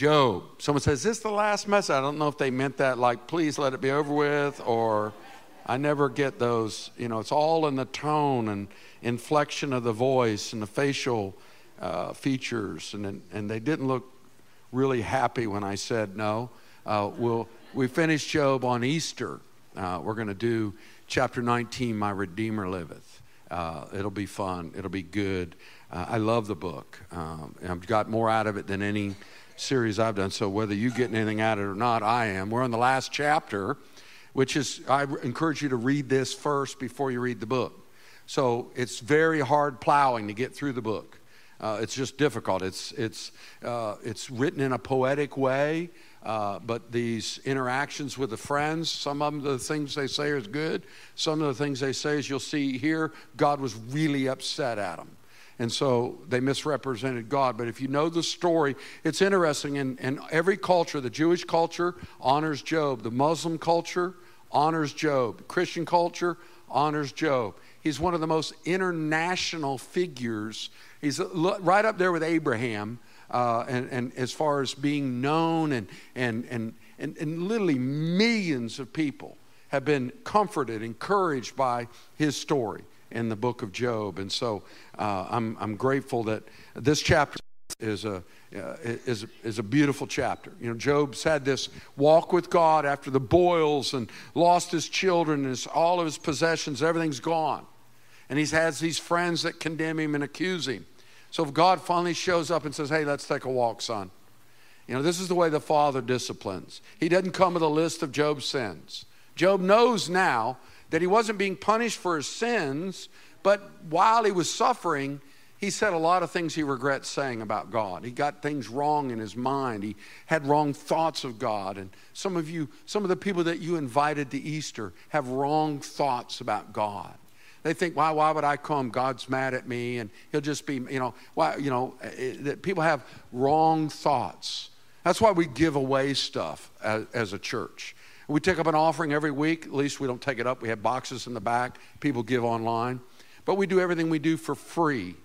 Job. Someone says, Is this the last message? I don't know if they meant that like, please let it be over with, or I never get those. You know, it's all in the tone and inflection of the voice and the facial uh, features. And, and they didn't look really happy when I said no. Uh, we'll, we finished Job on Easter. Uh, we're going to do chapter 19, My Redeemer Liveth. Uh, it'll be fun, it'll be good. Uh, I love the book. Um, I've got more out of it than any series I've done. So whether you get anything out of it or not, I am. We're in the last chapter, which is, I encourage you to read this first before you read the book. So it's very hard plowing to get through the book. Uh, it's just difficult. It's, it's, uh, it's written in a poetic way, uh, but these interactions with the friends, some of them, the things they say is good. Some of the things they say, as you'll see here, God was really upset at them. And so they misrepresented God. But if you know the story, it's interesting. In, in every culture, the Jewish culture honors Job, the Muslim culture honors Job, Christian culture honors Job. He's one of the most international figures. He's right up there with Abraham. Uh, and, and as far as being known, and, and, and, and, and literally millions of people have been comforted, encouraged by his story in the book of Job. And so uh, I'm, I'm grateful that this chapter is a, uh, is, is a beautiful chapter. You know, Job's had this walk with God after the boils and lost his children and his, all of his possessions, everything's gone. And he has these friends that condemn him and accuse him. So if God finally shows up and says, hey, let's take a walk, son. You know, this is the way the Father disciplines. He doesn't come with a list of Job's sins. Job knows now that he wasn't being punished for his sins, but while he was suffering, he said a lot of things he regrets saying about God. He got things wrong in his mind. He had wrong thoughts of God. And some of you, some of the people that you invited to Easter have wrong thoughts about God. They think, why, why would I come? God's mad at me, and he'll just be, you know, why, you know, it, eh, people have wrong thoughts. That's why we give away stuff as, as a church. We take up an offering every week. At least we don't take it up. We have boxes in the back. People give online. But we do everything we do for free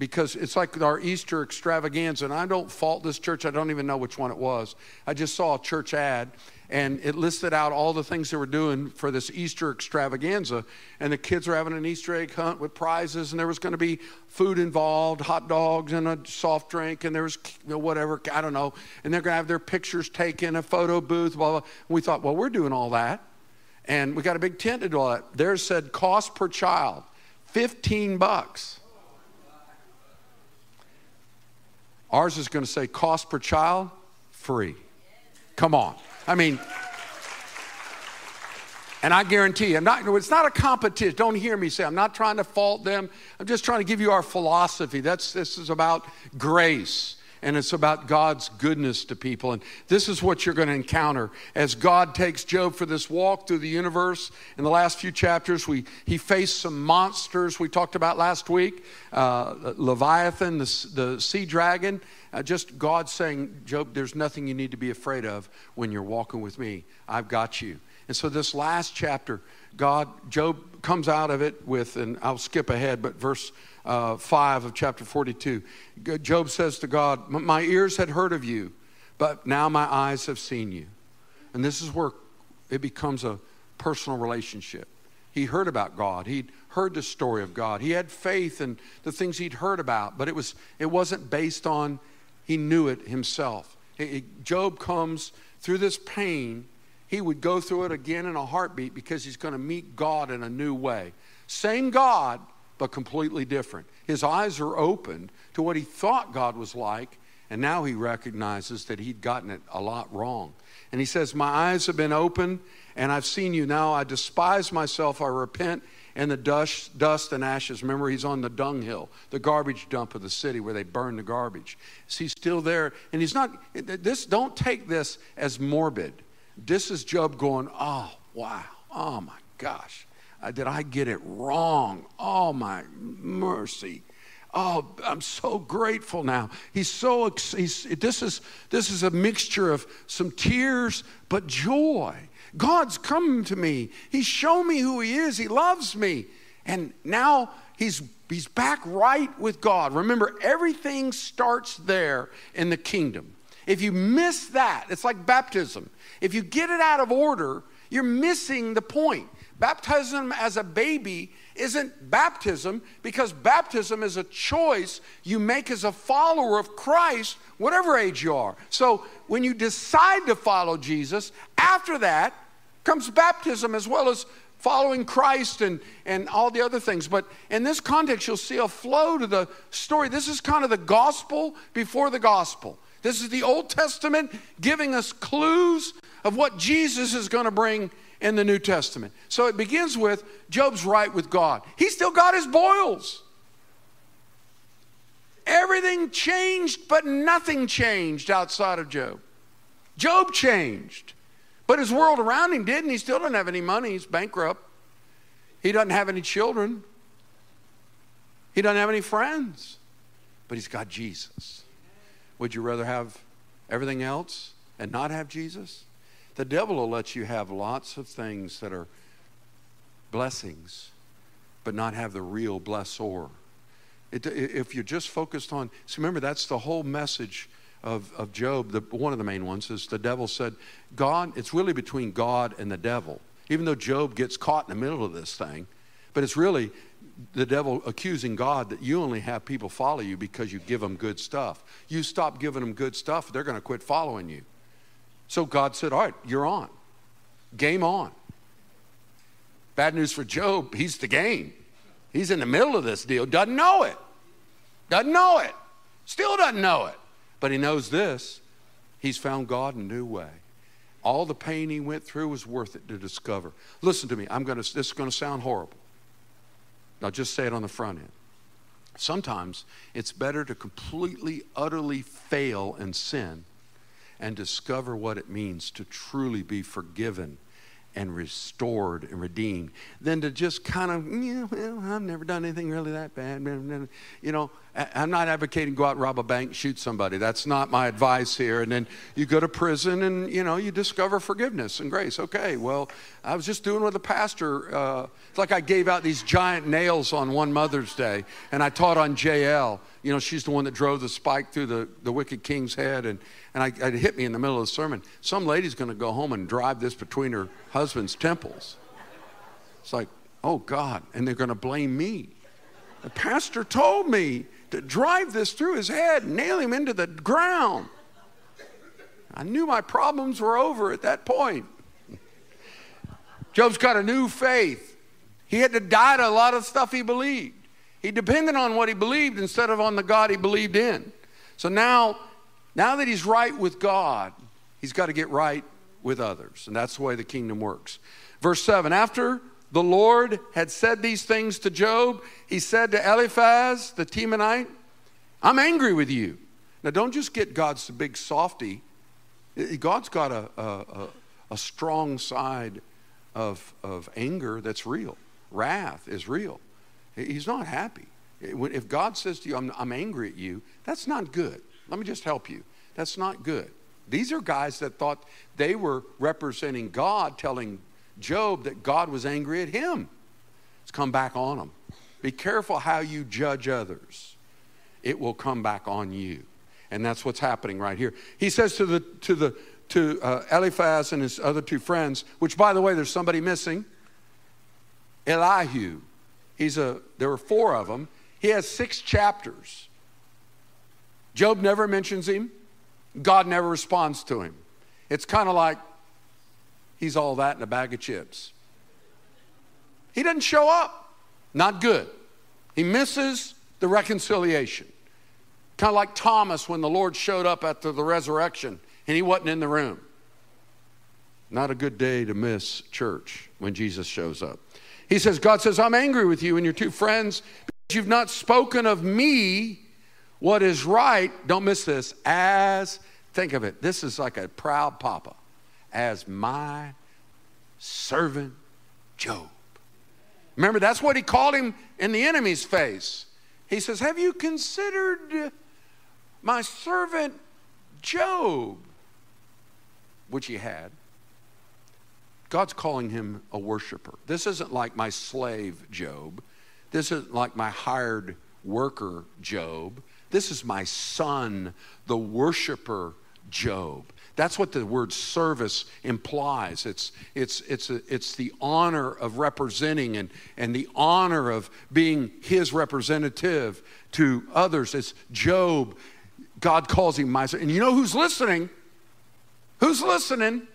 because it's like our Easter extravaganza. And I don't fault this church. I don't even know which one it was. I just saw a church ad and it listed out all the things they were doing for this Easter extravaganza. And the kids were having an Easter egg hunt with prizes, and there was going to be food involved, hot dogs and a soft drink, and there was you know, whatever, I don't know. And they're going to have their pictures taken, a photo booth, blah, blah. We thought, well, we're doing all that. And we got a big tent to do all that. There said cost per child, 15 bucks. Ours is going to say cost per child, free. Come on. I mean, and I guarantee you, I'm not, it's not a competition. Don't hear me say, I'm not trying to fault them. I'm just trying to give you our philosophy. That's, this is about grace and it's about God's goodness to people. And this is what you're going to encounter as God takes Job for this walk through the universe. In the last few chapters, we, he faced some monsters we talked about last week uh, Leviathan, the, the sea dragon. Uh, just God saying, Job, there's nothing you need to be afraid of when you're walking with me. I've got you. And so, this last chapter, God, Job comes out of it with, and I'll skip ahead, but verse uh, 5 of chapter 42. Job says to God, My ears had heard of you, but now my eyes have seen you. And this is where it becomes a personal relationship. He heard about God. He'd heard the story of God. He had faith in the things he'd heard about, but it, was, it wasn't based on he knew it himself. Job comes through this pain. He would go through it again in a heartbeat because he's going to meet God in a new way. Same God, but completely different. His eyes are opened to what he thought God was like, and now he recognizes that he'd gotten it a lot wrong. And he says, My eyes have been opened, and I've seen you now. I despise myself. I repent and the dust, dust and ashes. Remember, he's on the dunghill, the garbage dump of the city where they burn the garbage. He's still there, and he's not. This don't take this as morbid. This is Job going, "Oh wow, oh my gosh, uh, did I get it wrong? Oh my mercy." Oh, I'm so grateful now. He's so he's, this is this is a mixture of some tears but joy God's come to me. He's shown me who He is. He loves me. And now he's, he's back right with God. Remember, everything starts there in the kingdom. If you miss that, it's like baptism. If you get it out of order, you're missing the point. Baptism as a baby isn't baptism because baptism is a choice you make as a follower of Christ, whatever age you are. So when you decide to follow Jesus, after that comes baptism as well as following Christ and, and all the other things. But in this context, you'll see a flow to the story. This is kind of the gospel before the gospel. This is the Old Testament giving us clues of what Jesus is going to bring in the New Testament. So it begins with Job's right with God. He still got his boils. Everything changed, but nothing changed outside of Job. Job changed. But his world around him didn't. He still doesn't have any money. He's bankrupt. He doesn't have any children. He doesn't have any friends. But he's got Jesus. Would you rather have everything else and not have Jesus? The devil will let you have lots of things that are blessings, but not have the real blessor. It, if you're just focused on, so remember, that's the whole message of, of Job, the, one of the main ones is the devil said, God, it's really between God and the devil. Even though Job gets caught in the middle of this thing, but it's really the devil accusing God that you only have people follow you because you give them good stuff. You stop giving them good stuff, they're going to quit following you. So God said, All right, you're on. Game on. Bad news for Job, he's the game. He's in the middle of this deal, doesn't know it. Doesn't know it. Still doesn't know it. But he knows this he's found God in a new way. All the pain he went through was worth it to discover. Listen to me, I'm gonna, this is going to sound horrible. I'll just say it on the front end. Sometimes it's better to completely, utterly fail and sin and discover what it means to truly be forgiven and restored and redeemed than to just kind of, yeah, well, I've never done anything really that bad. You know, I'm not advocating go out rob a bank, shoot somebody. That's not my advice here. And then you go to prison and, you know, you discover forgiveness and grace. Okay, well, I was just doing with a pastor. Uh, it's like I gave out these giant nails on one Mother's Day, and I taught on Jael. You know, she's the one that drove the spike through the, the wicked king's head, and, and I, it hit me in the middle of the sermon. Some lady's going to go home and drive this between her husband's temples. It's like, oh God, and they're going to blame me. The pastor told me to drive this through his head, nail him into the ground. I knew my problems were over at that point. Job's got a new faith. He had to die to a lot of stuff he believed. He depended on what he believed instead of on the God he believed in. So now, now that he's right with God, he's got to get right with others. And that's the way the kingdom works. Verse 7 After the Lord had said these things to Job, he said to Eliphaz the Temanite, I'm angry with you. Now, don't just get God's big softy. God's got a, a, a strong side of, of anger that's real. Wrath is real. He's not happy. If God says to you, I'm, I'm angry at you, that's not good. Let me just help you. That's not good. These are guys that thought they were representing God, telling Job that God was angry at him. It's come back on them. Be careful how you judge others, it will come back on you. And that's what's happening right here. He says to the to the to uh, Eliphaz and his other two friends, which by the way, there's somebody missing. Elihu. He's a there were four of them. He has six chapters. Job never mentions him. God never responds to him. It's kind of like he's all that in a bag of chips. He doesn't show up. Not good. He misses the reconciliation. Kind of like Thomas when the Lord showed up after the resurrection and he wasn't in the room. Not a good day to miss church when Jesus shows up. He says, God says, I'm angry with you and your two friends because you've not spoken of me what is right. Don't miss this. As, think of it, this is like a proud papa as my servant Job. Remember, that's what he called him in the enemy's face. He says, Have you considered my servant Job? Which he had. God's calling him a worshiper. This isn't like my slave Job. This isn't like my hired worker Job. This is my son, the worshiper Job. That's what the word service implies. It's, it's, it's, a, it's the honor of representing and, and the honor of being his representative to others. It's Job. God calls him my son. And you know who's listening? Who's listening?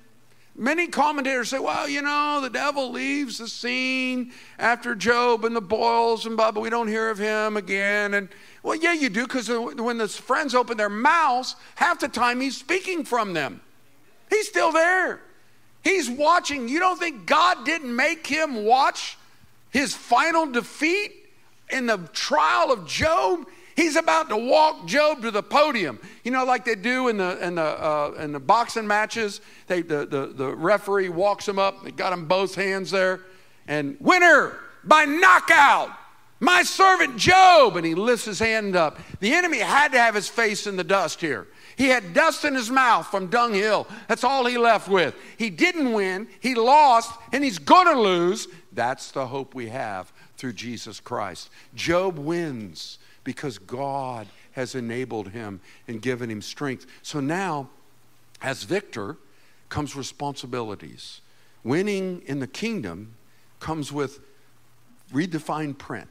Many commentators say, well, you know, the devil leaves the scene after Job and the boils and blah, but we don't hear of him again. And well, yeah, you do, because when the friends open their mouths, half the time he's speaking from them. He's still there. He's watching. You don't think God didn't make him watch his final defeat in the trial of Job? He's about to walk Job to the podium. You know, like they do in the, in the, uh, in the boxing matches. They, the, the, the referee walks him up, they got him both hands there, and winner by knockout, my servant Job. And he lifts his hand up. The enemy had to have his face in the dust here. He had dust in his mouth from dunghill. That's all he left with. He didn't win, he lost, and he's going to lose. That's the hope we have through Jesus Christ. Job wins because God has enabled him and given him strength. So now, as victor, comes responsibilities. Winning in the kingdom comes with redefined print.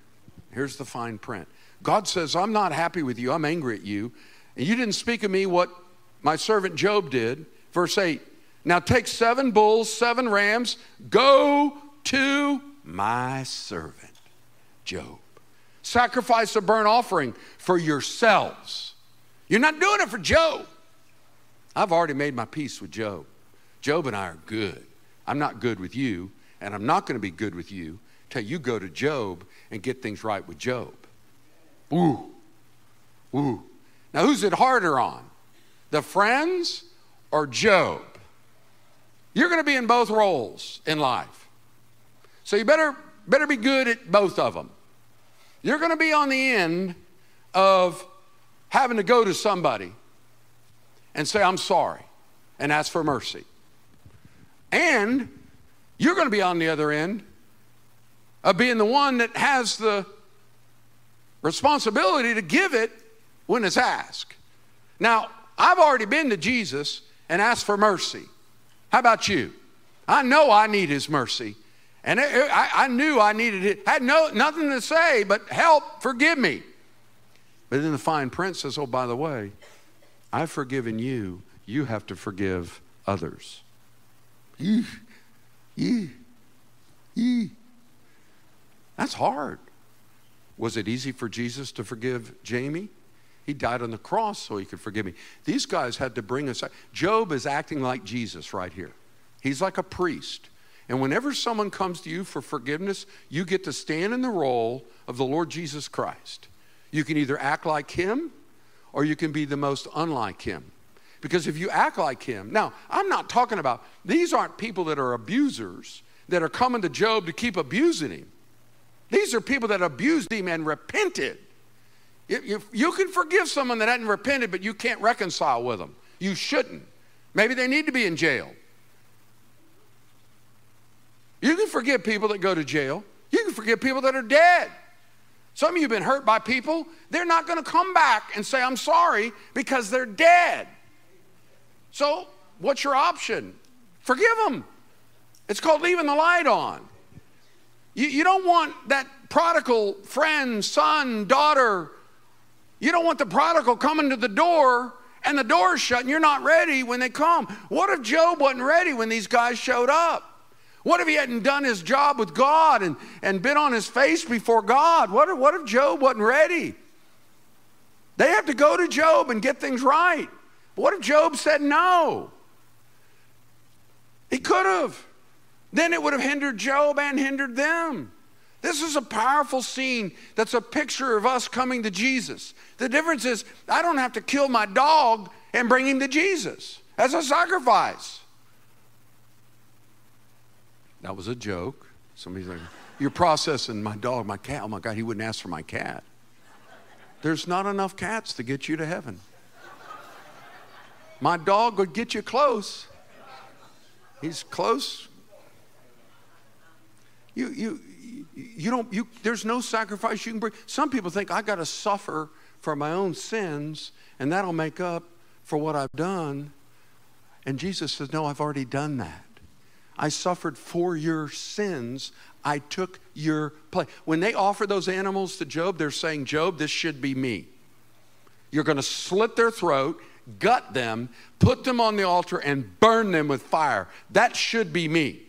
Here's the fine print God says, I'm not happy with you, I'm angry at you, and you didn't speak of me what my servant Job did. Verse 8 Now take seven bulls, seven rams, go to my servant Job sacrifice a burnt offering for yourselves. You're not doing it for Job. I've already made my peace with Job. Job and I are good. I'm not good with you, and I'm not going to be good with you till you go to Job and get things right with Job. Ooh, ooh. Now, who's it harder on? The friends or Job? You're going to be in both roles in life. So you better, better be good at both of them. You're going to be on the end of having to go to somebody and say, I'm sorry, and ask for mercy. And you're going to be on the other end of being the one that has the responsibility to give it when it's asked. Now, I've already been to Jesus and asked for mercy. How about you? I know I need his mercy. And it, it, I, I, knew I needed it. Had no, nothing to say but help, forgive me. But then the fine print says, oh, by the way, I've forgiven you. You have to forgive others. Yee, yee, yee. That's hard. Was it easy for Jesus to forgive Jamie? He died on the cross so he could forgive me. These guys had to bring us. Job is acting like Jesus right here. He's like a priest. And whenever someone comes to you for forgiveness, you get to stand in the role of the Lord Jesus Christ. You can either act like him or you can be the most unlike him. Because if you act like him, now, I'm not talking about, these aren't people that are abusers that are coming to Job to keep abusing him. These are people that abused him and repented. You, you can forgive someone that hadn't repented, but you can't reconcile with them. You shouldn't. Maybe they need to be in jail. You can forgive people that go to jail. You can forgive people that are dead. Some of you have been hurt by people. They're not going to come back and say, I'm sorry, because they're dead. So, what's your option? Forgive them. It's called leaving the light on. You, you don't want that prodigal friend, son, daughter. You don't want the prodigal coming to the door and the door's shut and you're not ready when they come. What if Job wasn't ready when these guys showed up? What if he hadn't done his job with God and, and been on his face before God? What if, what if Job wasn't ready? They have to go to Job and get things right. What if Job said no? He could have. Then it would have hindered Job and hindered them. This is a powerful scene that's a picture of us coming to Jesus. The difference is, I don't have to kill my dog and bring him to Jesus as a sacrifice. That was a joke. Somebody's like, You're processing my dog, my cat. Oh my God, he wouldn't ask for my cat. There's not enough cats to get you to heaven. My dog would get you close. He's close. You, you, you don't, you, there's no sacrifice you can bring. Some people think I got to suffer for my own sins and that'll make up for what I've done. And Jesus says, No, I've already done that. I suffered for your sins. I took your place. When they offer those animals to Job, they're saying, Job, this should be me. You're going to slit their throat, gut them, put them on the altar, and burn them with fire. That should be me.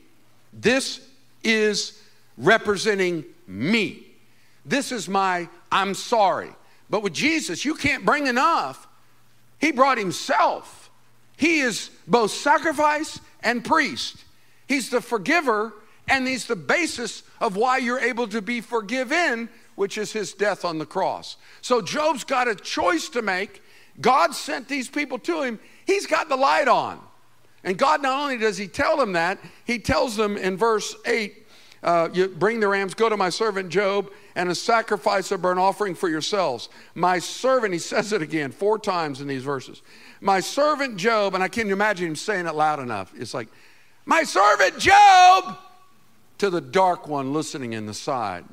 This is representing me. This is my I'm sorry. But with Jesus, you can't bring enough. He brought himself. He is both sacrifice and priest. He's the forgiver, and he's the basis of why you're able to be forgiven, which is his death on the cross. So Job's got a choice to make. God sent these people to him. He's got the light on. And God not only does he tell them that, he tells them in verse 8 uh, you bring the rams, go to my servant Job, and a sacrifice of burnt offering for yourselves. My servant, he says it again four times in these verses. My servant Job, and I can't imagine him saying it loud enough. It's like, my servant Job, to the dark one listening in the side.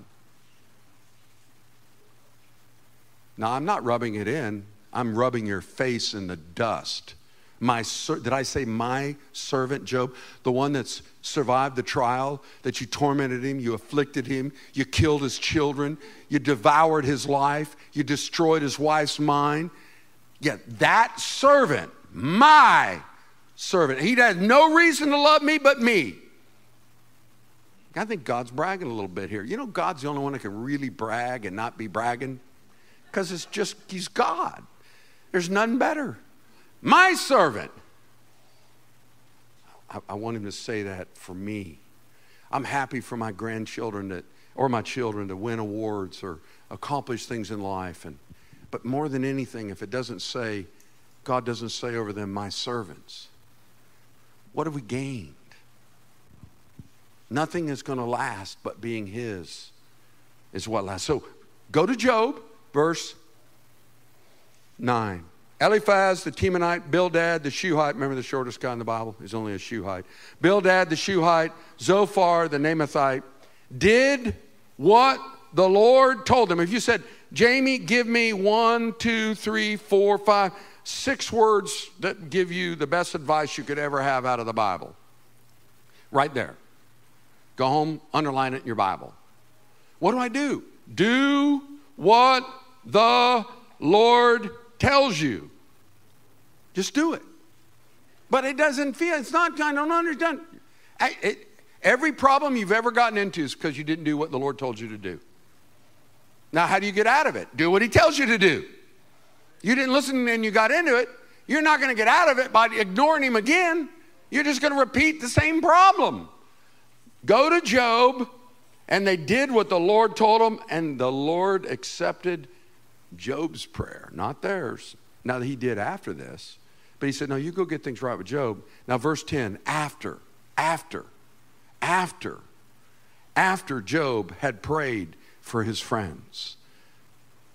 Now, I'm not rubbing it in, I'm rubbing your face in the dust. My, did I say my servant Job? The one that's survived the trial, that you tormented him, you afflicted him, you killed his children, you devoured his life, you destroyed his wife's mind. Yet that servant, my servant. He has no reason to love me but me. I think God's bragging a little bit here. You know, God's the only one that can really brag and not be bragging because it's just, He's God. There's none better. My servant. I, I, want Him to say that for me. I'm happy for my grandchildren that, or my children to win awards or accomplish things in life. And, but more than anything, if it doesn't say, God doesn't say over them, my servants. What have we gained? Nothing is going to last but being His is what lasts. So go to Job, verse 9. Eliphaz the Temanite, Bildad the Shuhite, remember the shortest guy in the Bible? He's only a Shuhite. Bildad the Shuhite, Zophar the Naamathite, did what the Lord told them. If you said, Jamie, give me one, two, three, four, five, six words that give you the best advice you could ever have out of the Bible. Right there. Go home, underline it in your Bible. What do I do? Do what the Lord tells you. Just do it. But it doesn't feel, it's not, I don't understand. I, it, every problem you've ever gotten into is because you didn't do what the Lord told you to do. Now, how do you get out of it? Do what He tells you to do. You didn't listen and you got into it. You're not going to get out of it by ignoring him again. You're just going to repeat the same problem. Go to Job, and they did what the Lord told them, and the Lord accepted Job's prayer, not theirs. Now, he did after this, but he said, No, you go get things right with Job. Now, verse 10 after, after, after, after Job had prayed for his friends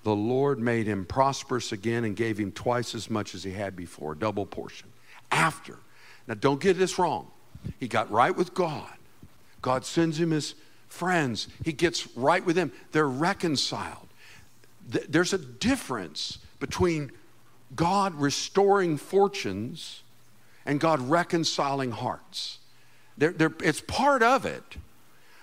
the Lord made him prosperous again and gave him twice as much as he had before, double portion. After. Now, don't get this wrong. He got right with God. God sends him his friends. He gets right with them. They're reconciled. There's a difference between God restoring fortunes and God reconciling hearts. They're, they're, it's part of it.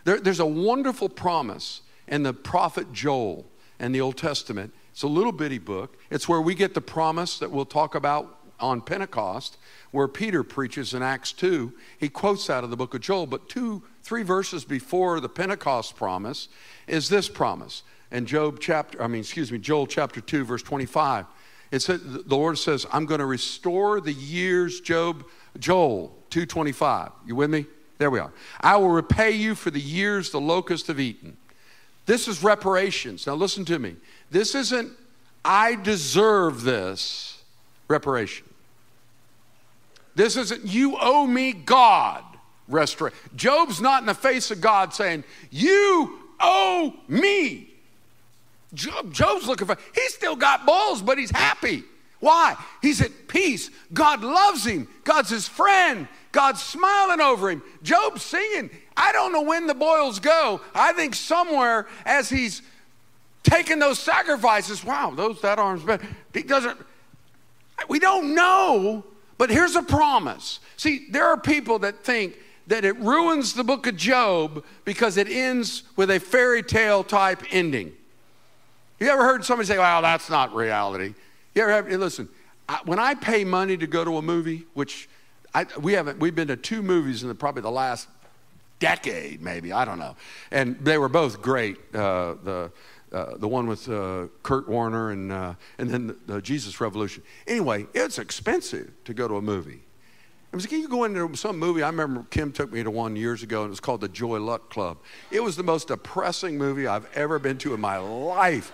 There, there's a wonderful promise in the prophet Joel and the Old Testament. It's a little bitty book. It's where we get the promise that we'll talk about on Pentecost, where Peter preaches in Acts 2. He quotes out of the book of Joel, but two, three verses before the Pentecost promise is this promise. And Job chapter, I mean, excuse me, Joel chapter 2, verse 25. It said, the Lord says, I'm going to restore the years, Job, Joel 225. You with me? There we are. I will repay you for the years the locusts have eaten this is reparations. Now, listen to me. This isn't, I deserve this reparation. This isn't, you owe me God restoration. Job's not in the face of God saying, You owe me. Job, Job's looking for, he's still got balls, but he's happy. Why? He's at peace. God loves him. God's his friend. God's smiling over him. Job's singing. I don't know when the boils go. I think somewhere as he's taking those sacrifices, wow, those that arm's better. He doesn't. We don't know, but here's a promise. See, there are people that think that it ruins the book of Job because it ends with a fairy tale type ending. You ever heard somebody say, well, that's not reality? You ever have, listen, I, when I pay money to go to a movie, which I, we haven't, we've been to two movies in the, probably the last decade, maybe, I don't know. And they were both great. Uh, the, uh, the one with uh, Kurt Warner and, uh, and then the, the, Jesus Revolution. Anyway, it's expensive to go to a movie. I was like, can you go into some movie. I remember Kim took me to one years ago, and it was called The Joy Luck Club. It was the most depressing movie I've ever been to in my life.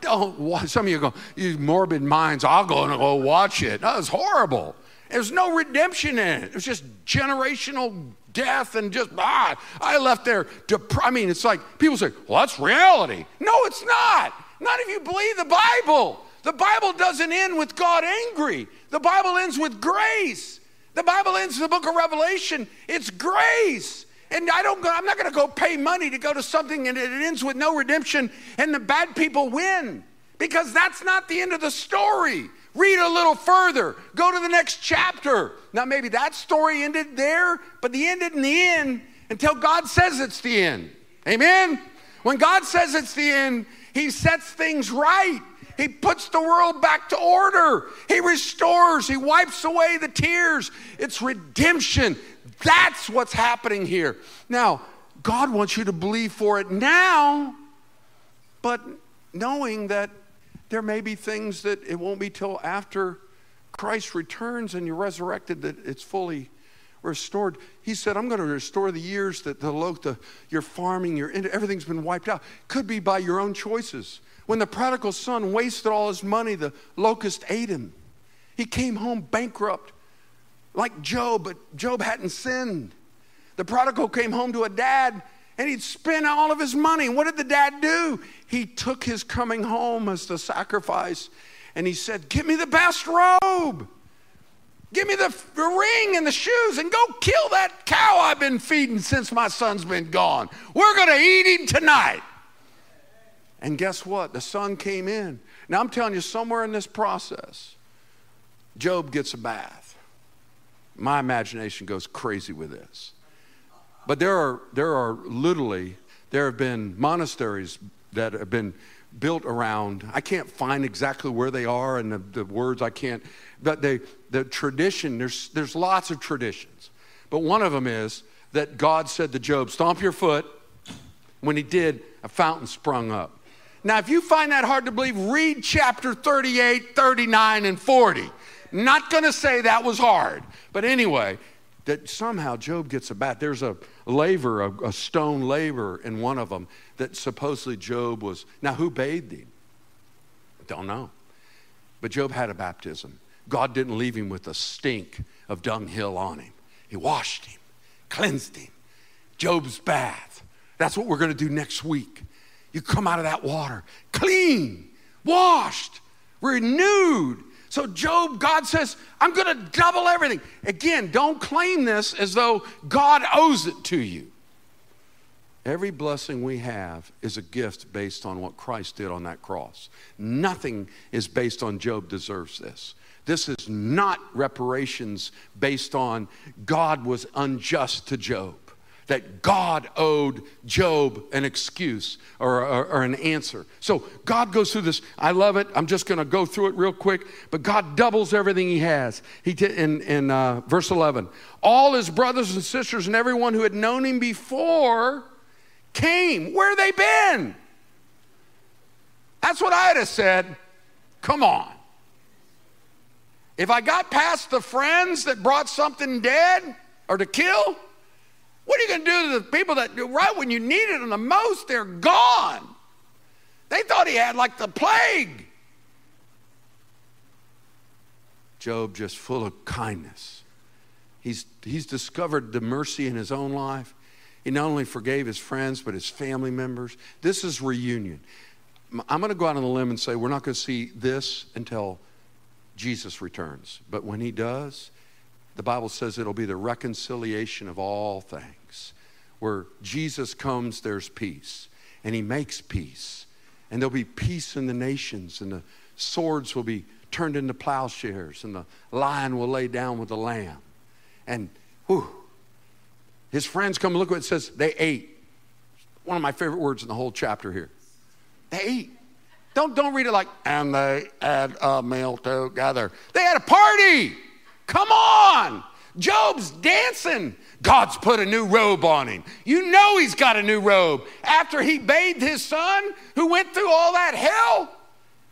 Don't watch. Some of you go, you morbid minds, I'll go and go watch it. No, was horrible. There's no redemption in it. It was just generational death and just, ah, I left there. Dep- I mean, it's like people say, well, that's reality. No, it's not. Not if you believe the Bible. The Bible doesn't end with God angry, the Bible ends with grace. The Bible ends in the book of Revelation. It's grace. And I don't go, I'm not going to go pay money to go to something and it ends with no redemption and the bad people win because that's not the end of the story. Read a little further. Go to the next chapter. Now, maybe that story ended there, but the end isn't the end until God says it's the end. Amen? When God says it's the end, He sets things right. He puts the world back to order. He restores. He wipes away the tears. It's redemption. That's what's happening here. Now, God wants you to believe for it now, but knowing that there may be things that it won't be till after Christ returns and you're resurrected that it's fully restored. He said, I'm going to restore the years that the, the your farming, your everything's been wiped out. Could be by your own choices. When the prodigal son wasted all his money, the locust ate him. He came home bankrupt like Job, but Job hadn't sinned. The prodigal came home to a dad and he'd spent all of his money. What did the dad do? He took his coming home as the sacrifice and he said, Give me the best robe. Give me the, the ring and the shoes and go kill that cow I've been feeding since my son's been gone. We're going to eat him tonight. And guess what? The son came in. Now I'm telling you, somewhere in this process, Job gets a bath. My imagination goes crazy with this. But there are, there are literally, there have been monasteries that have been built around. I can't find exactly where they are and the, the words I can't, but they, the tradition, there's, there's lots of traditions. But one of them is that God said to Job, Stomp your foot. When he did, a fountain sprung up. Now, if you find that hard to believe, read chapter 38, 39, and 40. Not going to say that was hard. But anyway, that somehow Job gets a bat. There's a laver, a, a stone laver in one of them that supposedly Job was. Now, who bathed him? Don't know. But Job had a baptism. God didn't leave him with a stink of dunghill on him. He washed him, cleansed him. Job's bath. That's what we're going to do next week. You come out of that water clean, washed, renewed, so, Job, God says, I'm going to double everything. Again, don't claim this as though God owes it to you. Every blessing we have is a gift based on what Christ did on that cross. Nothing is based on Job deserves this. This is not reparations based on God was unjust to Job that God owed Job an excuse or, or, or, an answer. So God goes through this. I love it. I'm just going to go through it real quick. But God doubles everything He has. He did in, in uh, verse 11. All His brothers and sisters and everyone who had known Him before came. Where they been? That's what I'd have said. Come on. If I got past the friends that brought something dead or to kill, what are you going to do to the people that, right when you needed them the most, they're gone? They thought he had like the plague. Job just full of kindness. He's, he's discovered the mercy in his own life. He not only forgave his friends, but his family members. This is reunion. I'm going to go out on a limb and say we're not going to see this until Jesus returns. But when he does, the Bible says it'll be the reconciliation of all things. Where Jesus comes, there's peace, and he makes peace. And there'll be peace in the nations, and the swords will be turned into plowshares, and the lion will lay down with the lamb. And whew, his friends come look what it says. They ate. One of my favorite words in the whole chapter here. They ate. Don't, don't read it like, and they had a meal together. They had a party. Come on. Job's dancing. God's put a new robe on him. You know he's got a new robe. After he bathed his son, who went through all that hell,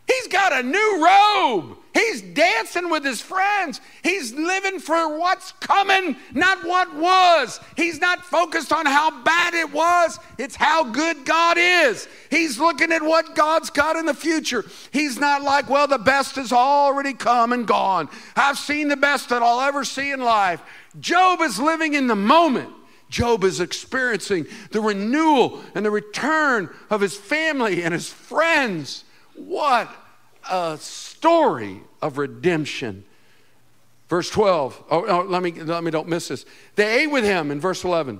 he's got a new robe. He's dancing with his friends. He's living for what's coming, not what was. He's not focused on how bad it was, it's how good God is. He's looking at what God's got in the future. He's not like, well, the best has already come and gone. I've seen the best that I'll ever see in life. Job is living in the moment. Job is experiencing the renewal and the return of his family and his friends. What a story of redemption. Verse 12. Oh, let me let me don't miss this. They ate with him in verse 11.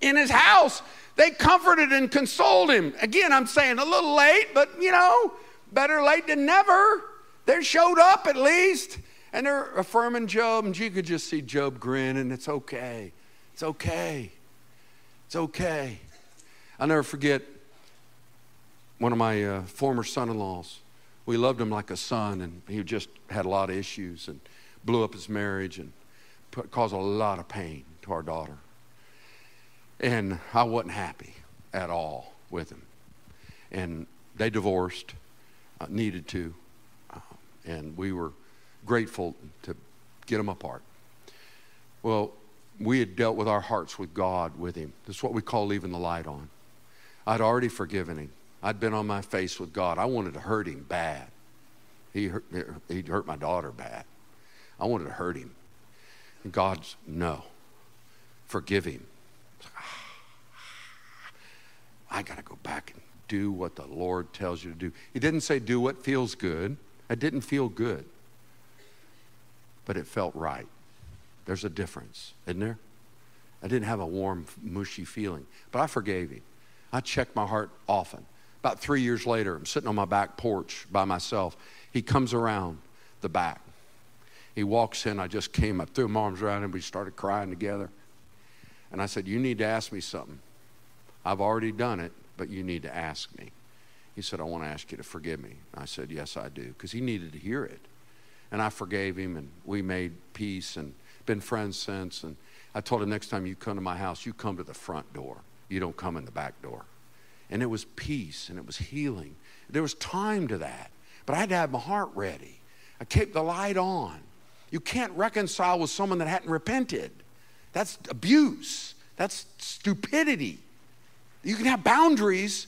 In his house, they comforted and consoled him. Again, I'm saying a little late, but you know, better late than never. They showed up at least. And they're affirming Job, and you could just see Job grin, and it's okay. It's okay. It's okay. I'll never forget one of my uh, former son in laws we loved him like a son, and he just had a lot of issues and blew up his marriage and put, caused a lot of pain to our daughter. And I wasn't happy at all with him. And they divorced, uh, needed to, uh, and we were grateful to get them apart. Well, we had dealt with our hearts with God with him. That's what we call leaving the light on. I'd already forgiven him. I'd been on my face with God. I wanted to hurt him bad. He hurt, he hurt my daughter bad. I wanted to hurt him. And God's, no, forgive him. I got to go back and do what the Lord tells you to do. He didn't say do what feels good. It didn't feel good, but it felt right. There's a difference, isn't there? I didn't have a warm, mushy feeling, but I forgave him. I checked my heart often. About three years later, I'm sitting on my back porch by myself. He comes around the back. He walks in. I just came up, threw my arms around him. We started crying together. And I said, You need to ask me something. I've already done it, but you need to ask me. He said, I want to ask you to forgive me. I said, Yes, I do, because he needed to hear it. And I forgave him, and we made peace and been friends since. And I told him, Next time you come to my house, you come to the front door. You don't come in the back door and it was peace and it was healing. There was time to that, but I had to have my heart ready. I kept the light on. You can't reconcile with someone that hadn't repented. That's abuse. That's stupidity. You can have boundaries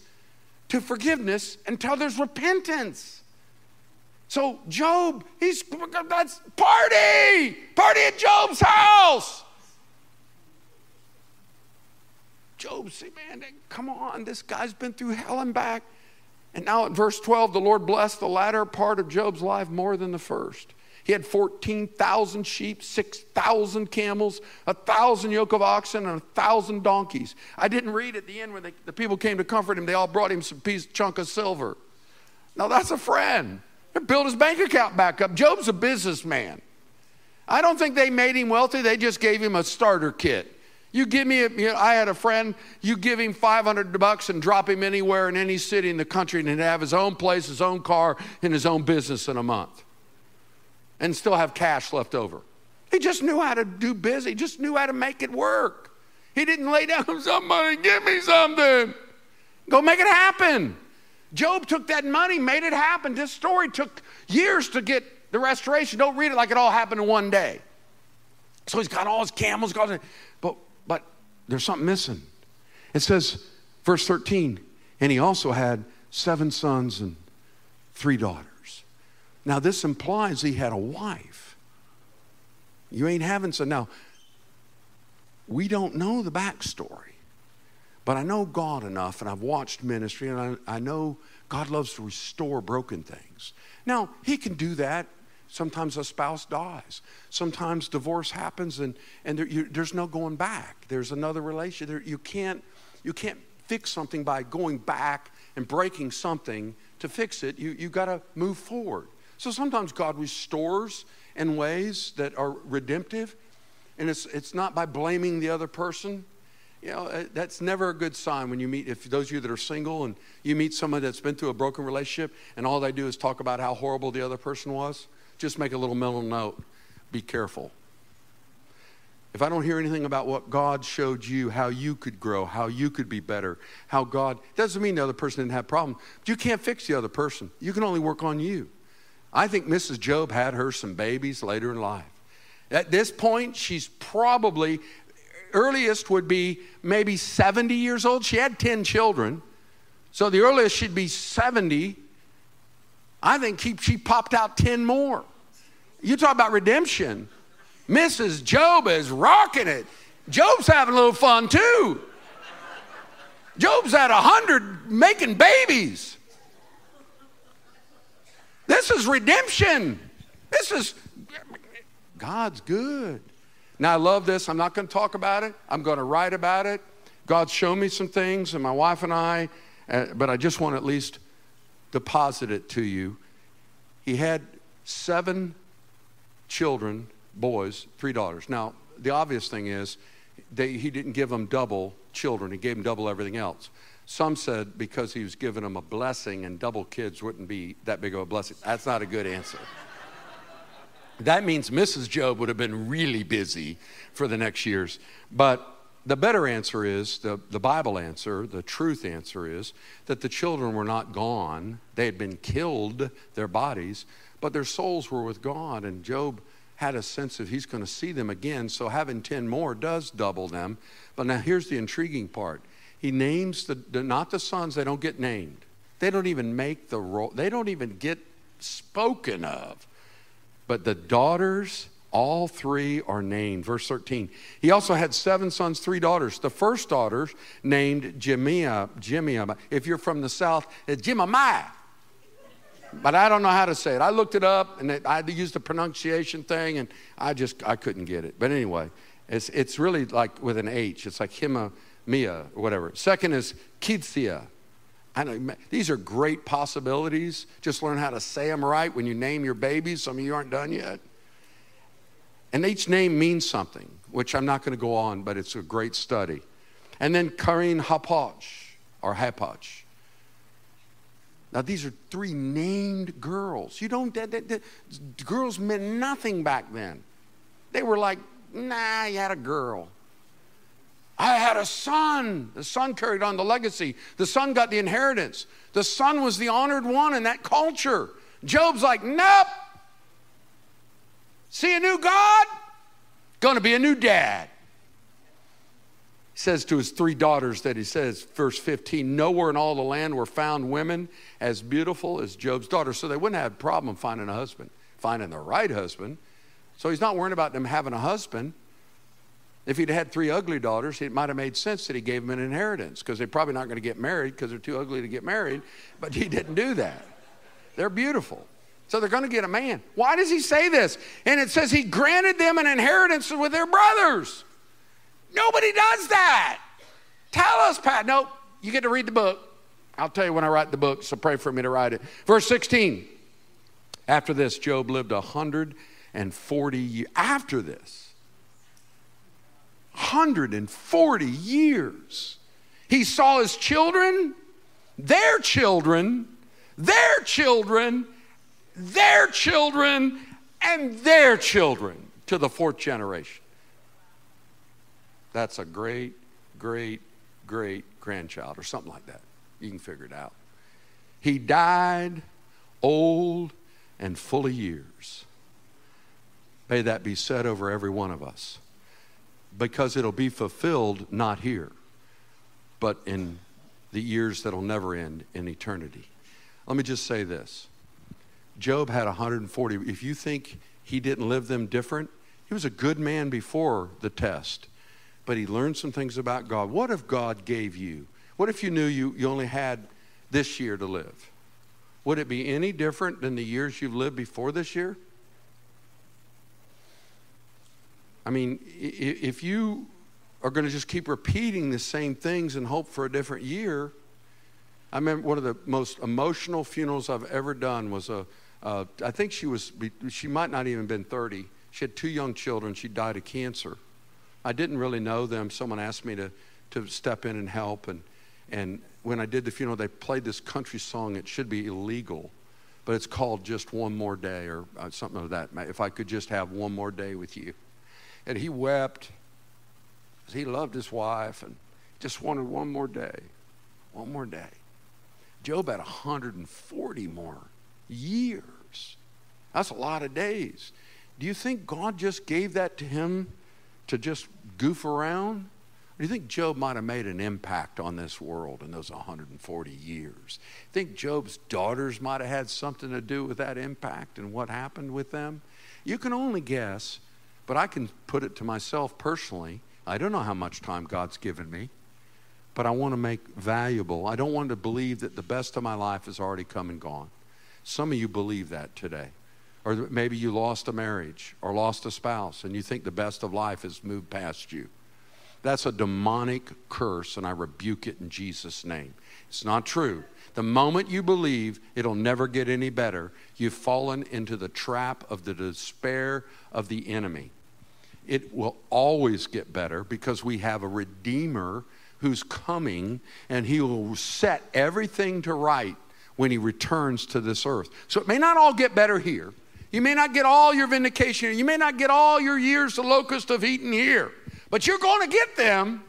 to forgiveness until there's repentance. So Job, he's that's party, party at Job's house. Job say, man, come on, this guy's been through hell and back. And now at verse 12, the Lord blessed the latter part of Job's life more than the first. He had 14,000 sheep, 6,000 camels, a thousand yoke of oxen, and a thousand donkeys. I didn't read at the end when they, the people came to comfort him, they all brought him some piece chunk of silver. Now that's a friend. They built his bank account back up. Job's a businessman. I don't think they made him wealthy, they just gave him a starter kit. You give me, a, you know, I had a friend, you give him 500 bucks and drop him anywhere in any city in the country and he'd have his own place, his own car, and his own business in a month and still have cash left over. He just knew how to do business, he just knew how to make it work. He didn't lay down, somebody give me something. Go make it happen. Job took that money, made it happen. This story took years to get the restoration. Don't read it like it all happened in one day. So he's got all his camels, got but but there's something missing. It says, verse 13, and he also had seven sons and three daughters. Now, this implies he had a wife. You ain't having so. Now, we don't know the backstory, but I know God enough, and I've watched ministry, and I, I know God loves to restore broken things. Now, He can do that Sometimes a spouse dies. Sometimes divorce happens and, and there, you, there's no going back. There's another relationship. There, you, can't, you can't fix something by going back and breaking something to fix it. You, you got to move forward. So sometimes God restores in ways that are redemptive, and it's, it's not by blaming the other person. You know, uh, that's never a good sign when you meet, if those of you that are single and you meet someone that's been through a broken relationship and all they do is talk about how horrible the other person was, just make a little mental note. Be careful. If I don't hear anything about what God showed you, how you could grow, how you could be better, how God, doesn't mean the other person didn't have a problem. But you can't fix the other person. You can only work on you. I think Mrs. Job had her some babies later in life. At this point, she's probably, earliest would be maybe 70 years old. She had 10 children. So the earliest she'd be 70. I think she, she popped out 10 more. You talk about redemption. Mrs. Job is rocking it. Job's having a little fun too. Job's at 100 making babies. This is redemption. This is, God's good. Now, I love this. I'm not going to talk about it, I'm going to write about it. God's shown me some things, and my wife and I, uh, but I just want to at least deposit it to you. He had seven children, boys, three daughters. Now, the obvious thing is he didn't give them double children, he gave them double everything else. Some said because he was giving them a blessing and double kids wouldn't be that big of a blessing. That's not a good answer. that means Mrs. Job would have been really busy for the next years. But the better answer is the, the Bible answer, the truth answer is that the children were not gone. They had been killed, their bodies, but their souls were with God. And Job had a sense of he's going to see them again. So having 10 more does double them. But now here's the intriguing part he names the, the, not the sons, they don't get named. They don't even make the role, they don't even get spoken of. But the daughters, all three are named. Verse 13. He also had seven sons, three daughters. The first daughter named Jemiah. Jemiah. If you're from the south, it's Jemimiah. But I don't know how to say it. I looked it up and it, I used the pronunciation thing and I just I couldn't get it. But anyway, it's it's really like with an H. It's like Hima Mia or whatever. Second is Keziah. I know these are great possibilities. Just learn how to say them right when you name your babies. Some of you aren't done yet. And each name means something, which I'm not going to go on, but it's a great study. And then Keren Happuch or Hapach. Now, these are three named girls. You don't, that, that, that, girls meant nothing back then. They were like, nah, you had a girl. I had a son. The son carried on the legacy. The son got the inheritance. The son was the honored one in that culture. Job's like, nope. See a new God? Gonna be a new dad. He says to his three daughters that he says, verse 15, nowhere in all the land were found women as beautiful as Job's daughter. So they wouldn't have a problem finding a husband, finding the right husband. So he's not worrying about them having a husband. If he'd had three ugly daughters, it might have made sense that he gave them an inheritance because they're probably not going to get married because they're too ugly to get married. But he didn't do that. They're beautiful. So they're going to get a man. Why does he say this? And it says he granted them an inheritance with their brothers. Nobody does that. Tell us, Pat. Nope. You get to read the book. I'll tell you when I write the book, so pray for me to write it. Verse 16. After this, Job lived 140 years. After this, 140 years. He saw his children, their children, their children, their children, and their children to the fourth generation. That's a great, great, great grandchild or something like that. You can figure it out. He died old and full of years. May that be said over every one of us because it'll be fulfilled not here, but in the years that'll never end in eternity. Let me just say this Job had 140. If you think he didn't live them different, he was a good man before the test, but he learned some things about God. What if God gave you? What if you knew you, you only had this year to live? Would it be any different than the years you've lived before this year? I mean, if you are going to just keep repeating the same things and hope for a different year, I remember one of the most emotional funerals I've ever done was a, Uh, I think she was, she might not even been 30. She had two young children. She died of cancer. I didn't really know them. Someone asked me to, to step in and help. And, and when I did the funeral, they played this country song. It should be illegal, but it's called Just One More Day or uh, something like that. If I could just have one more day with you. And he wept he loved his wife and just wanted one more day. One more day. Job had 140 more years. That's a lot of days. Do you think God just gave that to him to just goof around? Do you think Job might have made an impact on this world in those 140 years? Think Job's daughters might have had something to do with that impact and what happened with them? You can only guess, but I can put it to myself personally. I don't know how much time God's given me, but I want to make valuable. I don't want to believe that the best of my life has already come and gone. Some of you believe that today. Or maybe you lost a marriage or lost a spouse and you think the best of life has moved past you. That's a demonic curse, and I rebuke it in Jesus' name. It's not true. The moment you believe it'll never get any better, you've fallen into the trap of the despair of the enemy it will always get better because we have a Redeemer who's coming and he will set everything to right when he returns to this earth. So it may not all get better here. You may not get all your vindication. You may not get all your years the locust of eaten here. But you're going to get them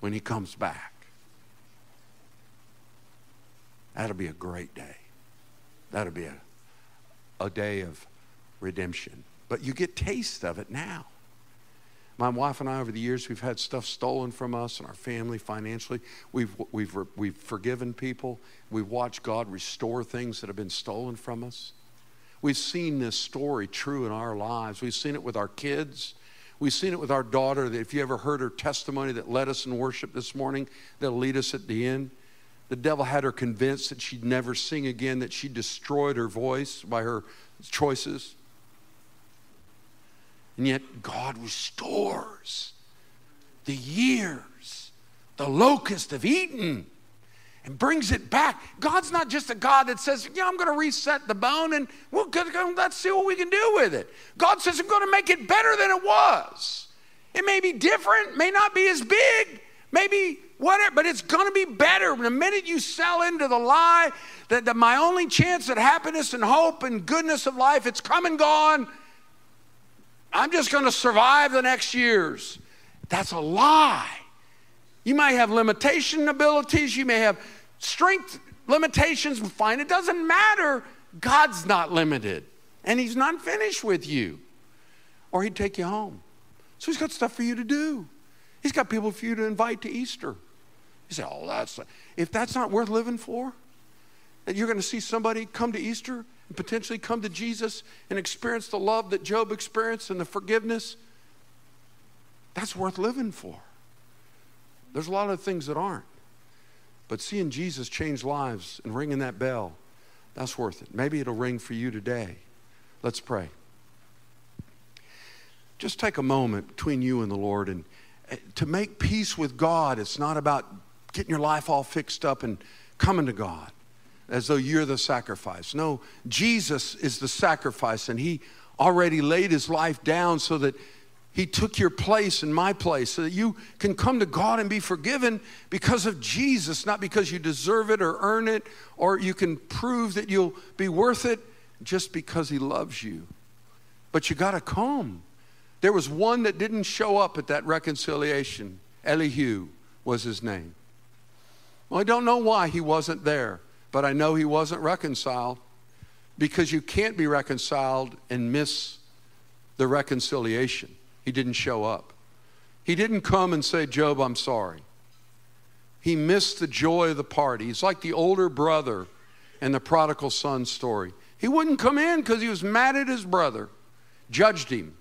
when he comes back. That'll be a great day. That'll be a, a day of redemption but you get taste of it now. My wife and I, over the years, we've had stuff stolen from us and our family financially. We've, we've, we've forgiven people. We've watched God restore things that have been stolen from us. We've seen this story true in our lives. We've seen it with our kids. We've seen it with our daughter. That if you ever heard her testimony that led us in worship this morning, that'll lead us at the end. The devil had her convinced that she'd never sing again, that she destroyed her voice by her choices. And yet, God restores the years the locust have eaten and brings it back. God's not just a God that says, Yeah, I'm going to reset the bone and we'll let's see what we can do with it. God says, I'm going to make it better than it was. It may be different, may not be as big, maybe whatever, but it's going to be better. The minute you sell into the lie that, that my only chance at happiness and hope and goodness of life, it's come and gone, I'm just going to survive the next years. That's a lie. You might have limitation abilities, you may have strength limitations, fine. It doesn't matter. God's not limited, and He's not finished with you, or He'd take you home. So He's got stuff for you to do. He's got people for you to invite to Easter. You say, oh, that's, if that's not worth living for, that you're going to see somebody come to Easter and potentially come to Jesus and experience the love that Job experienced and the forgiveness, that's worth living for. There's a lot of things that aren't. But seeing Jesus change lives and ringing that bell, that's worth it. Maybe it'll ring for you today. Let's pray. Just take a moment between you and the Lord and eh, to make peace with God. It's not about getting your life all fixed up and coming to God as though you're the sacrifice. No, Jesus is the sacrifice, and He already laid His life down so that He took your place and my place so that you can come to God and be forgiven because of Jesus, not because you deserve it or earn it or you can prove that you'll be worth it, just because He loves you. But you got to come. There was one that didn't show up at that reconciliation. Elihu was his name. Well, I don't know why he wasn't there but I know he wasn't reconciled because you can't be reconciled and miss the reconciliation. He didn't show up. He didn't come and say, Job, I'm sorry. He missed the joy of the party. He's like the older brother in the prodigal son story. He wouldn't come in because he was mad at his brother, judged him,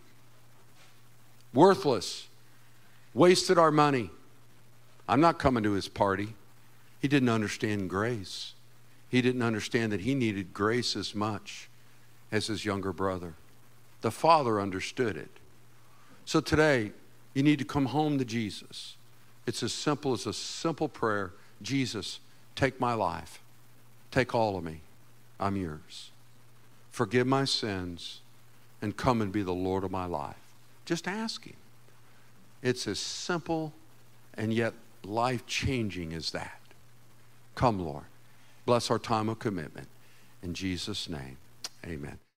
worthless, wasted our money. I'm not coming to his party. He didn't understand grace. He didn't understand that he needed grace as much as his younger brother. The father understood it. So today, you need to come home to Jesus. It's as simple as a simple prayer Jesus, take my life, take all of me. I'm yours. Forgive my sins and come and be the Lord of my life. Just ask Him. It's as simple and yet life changing as that. Come, Lord. Bless our time of commitment. In Jesus' name, amen.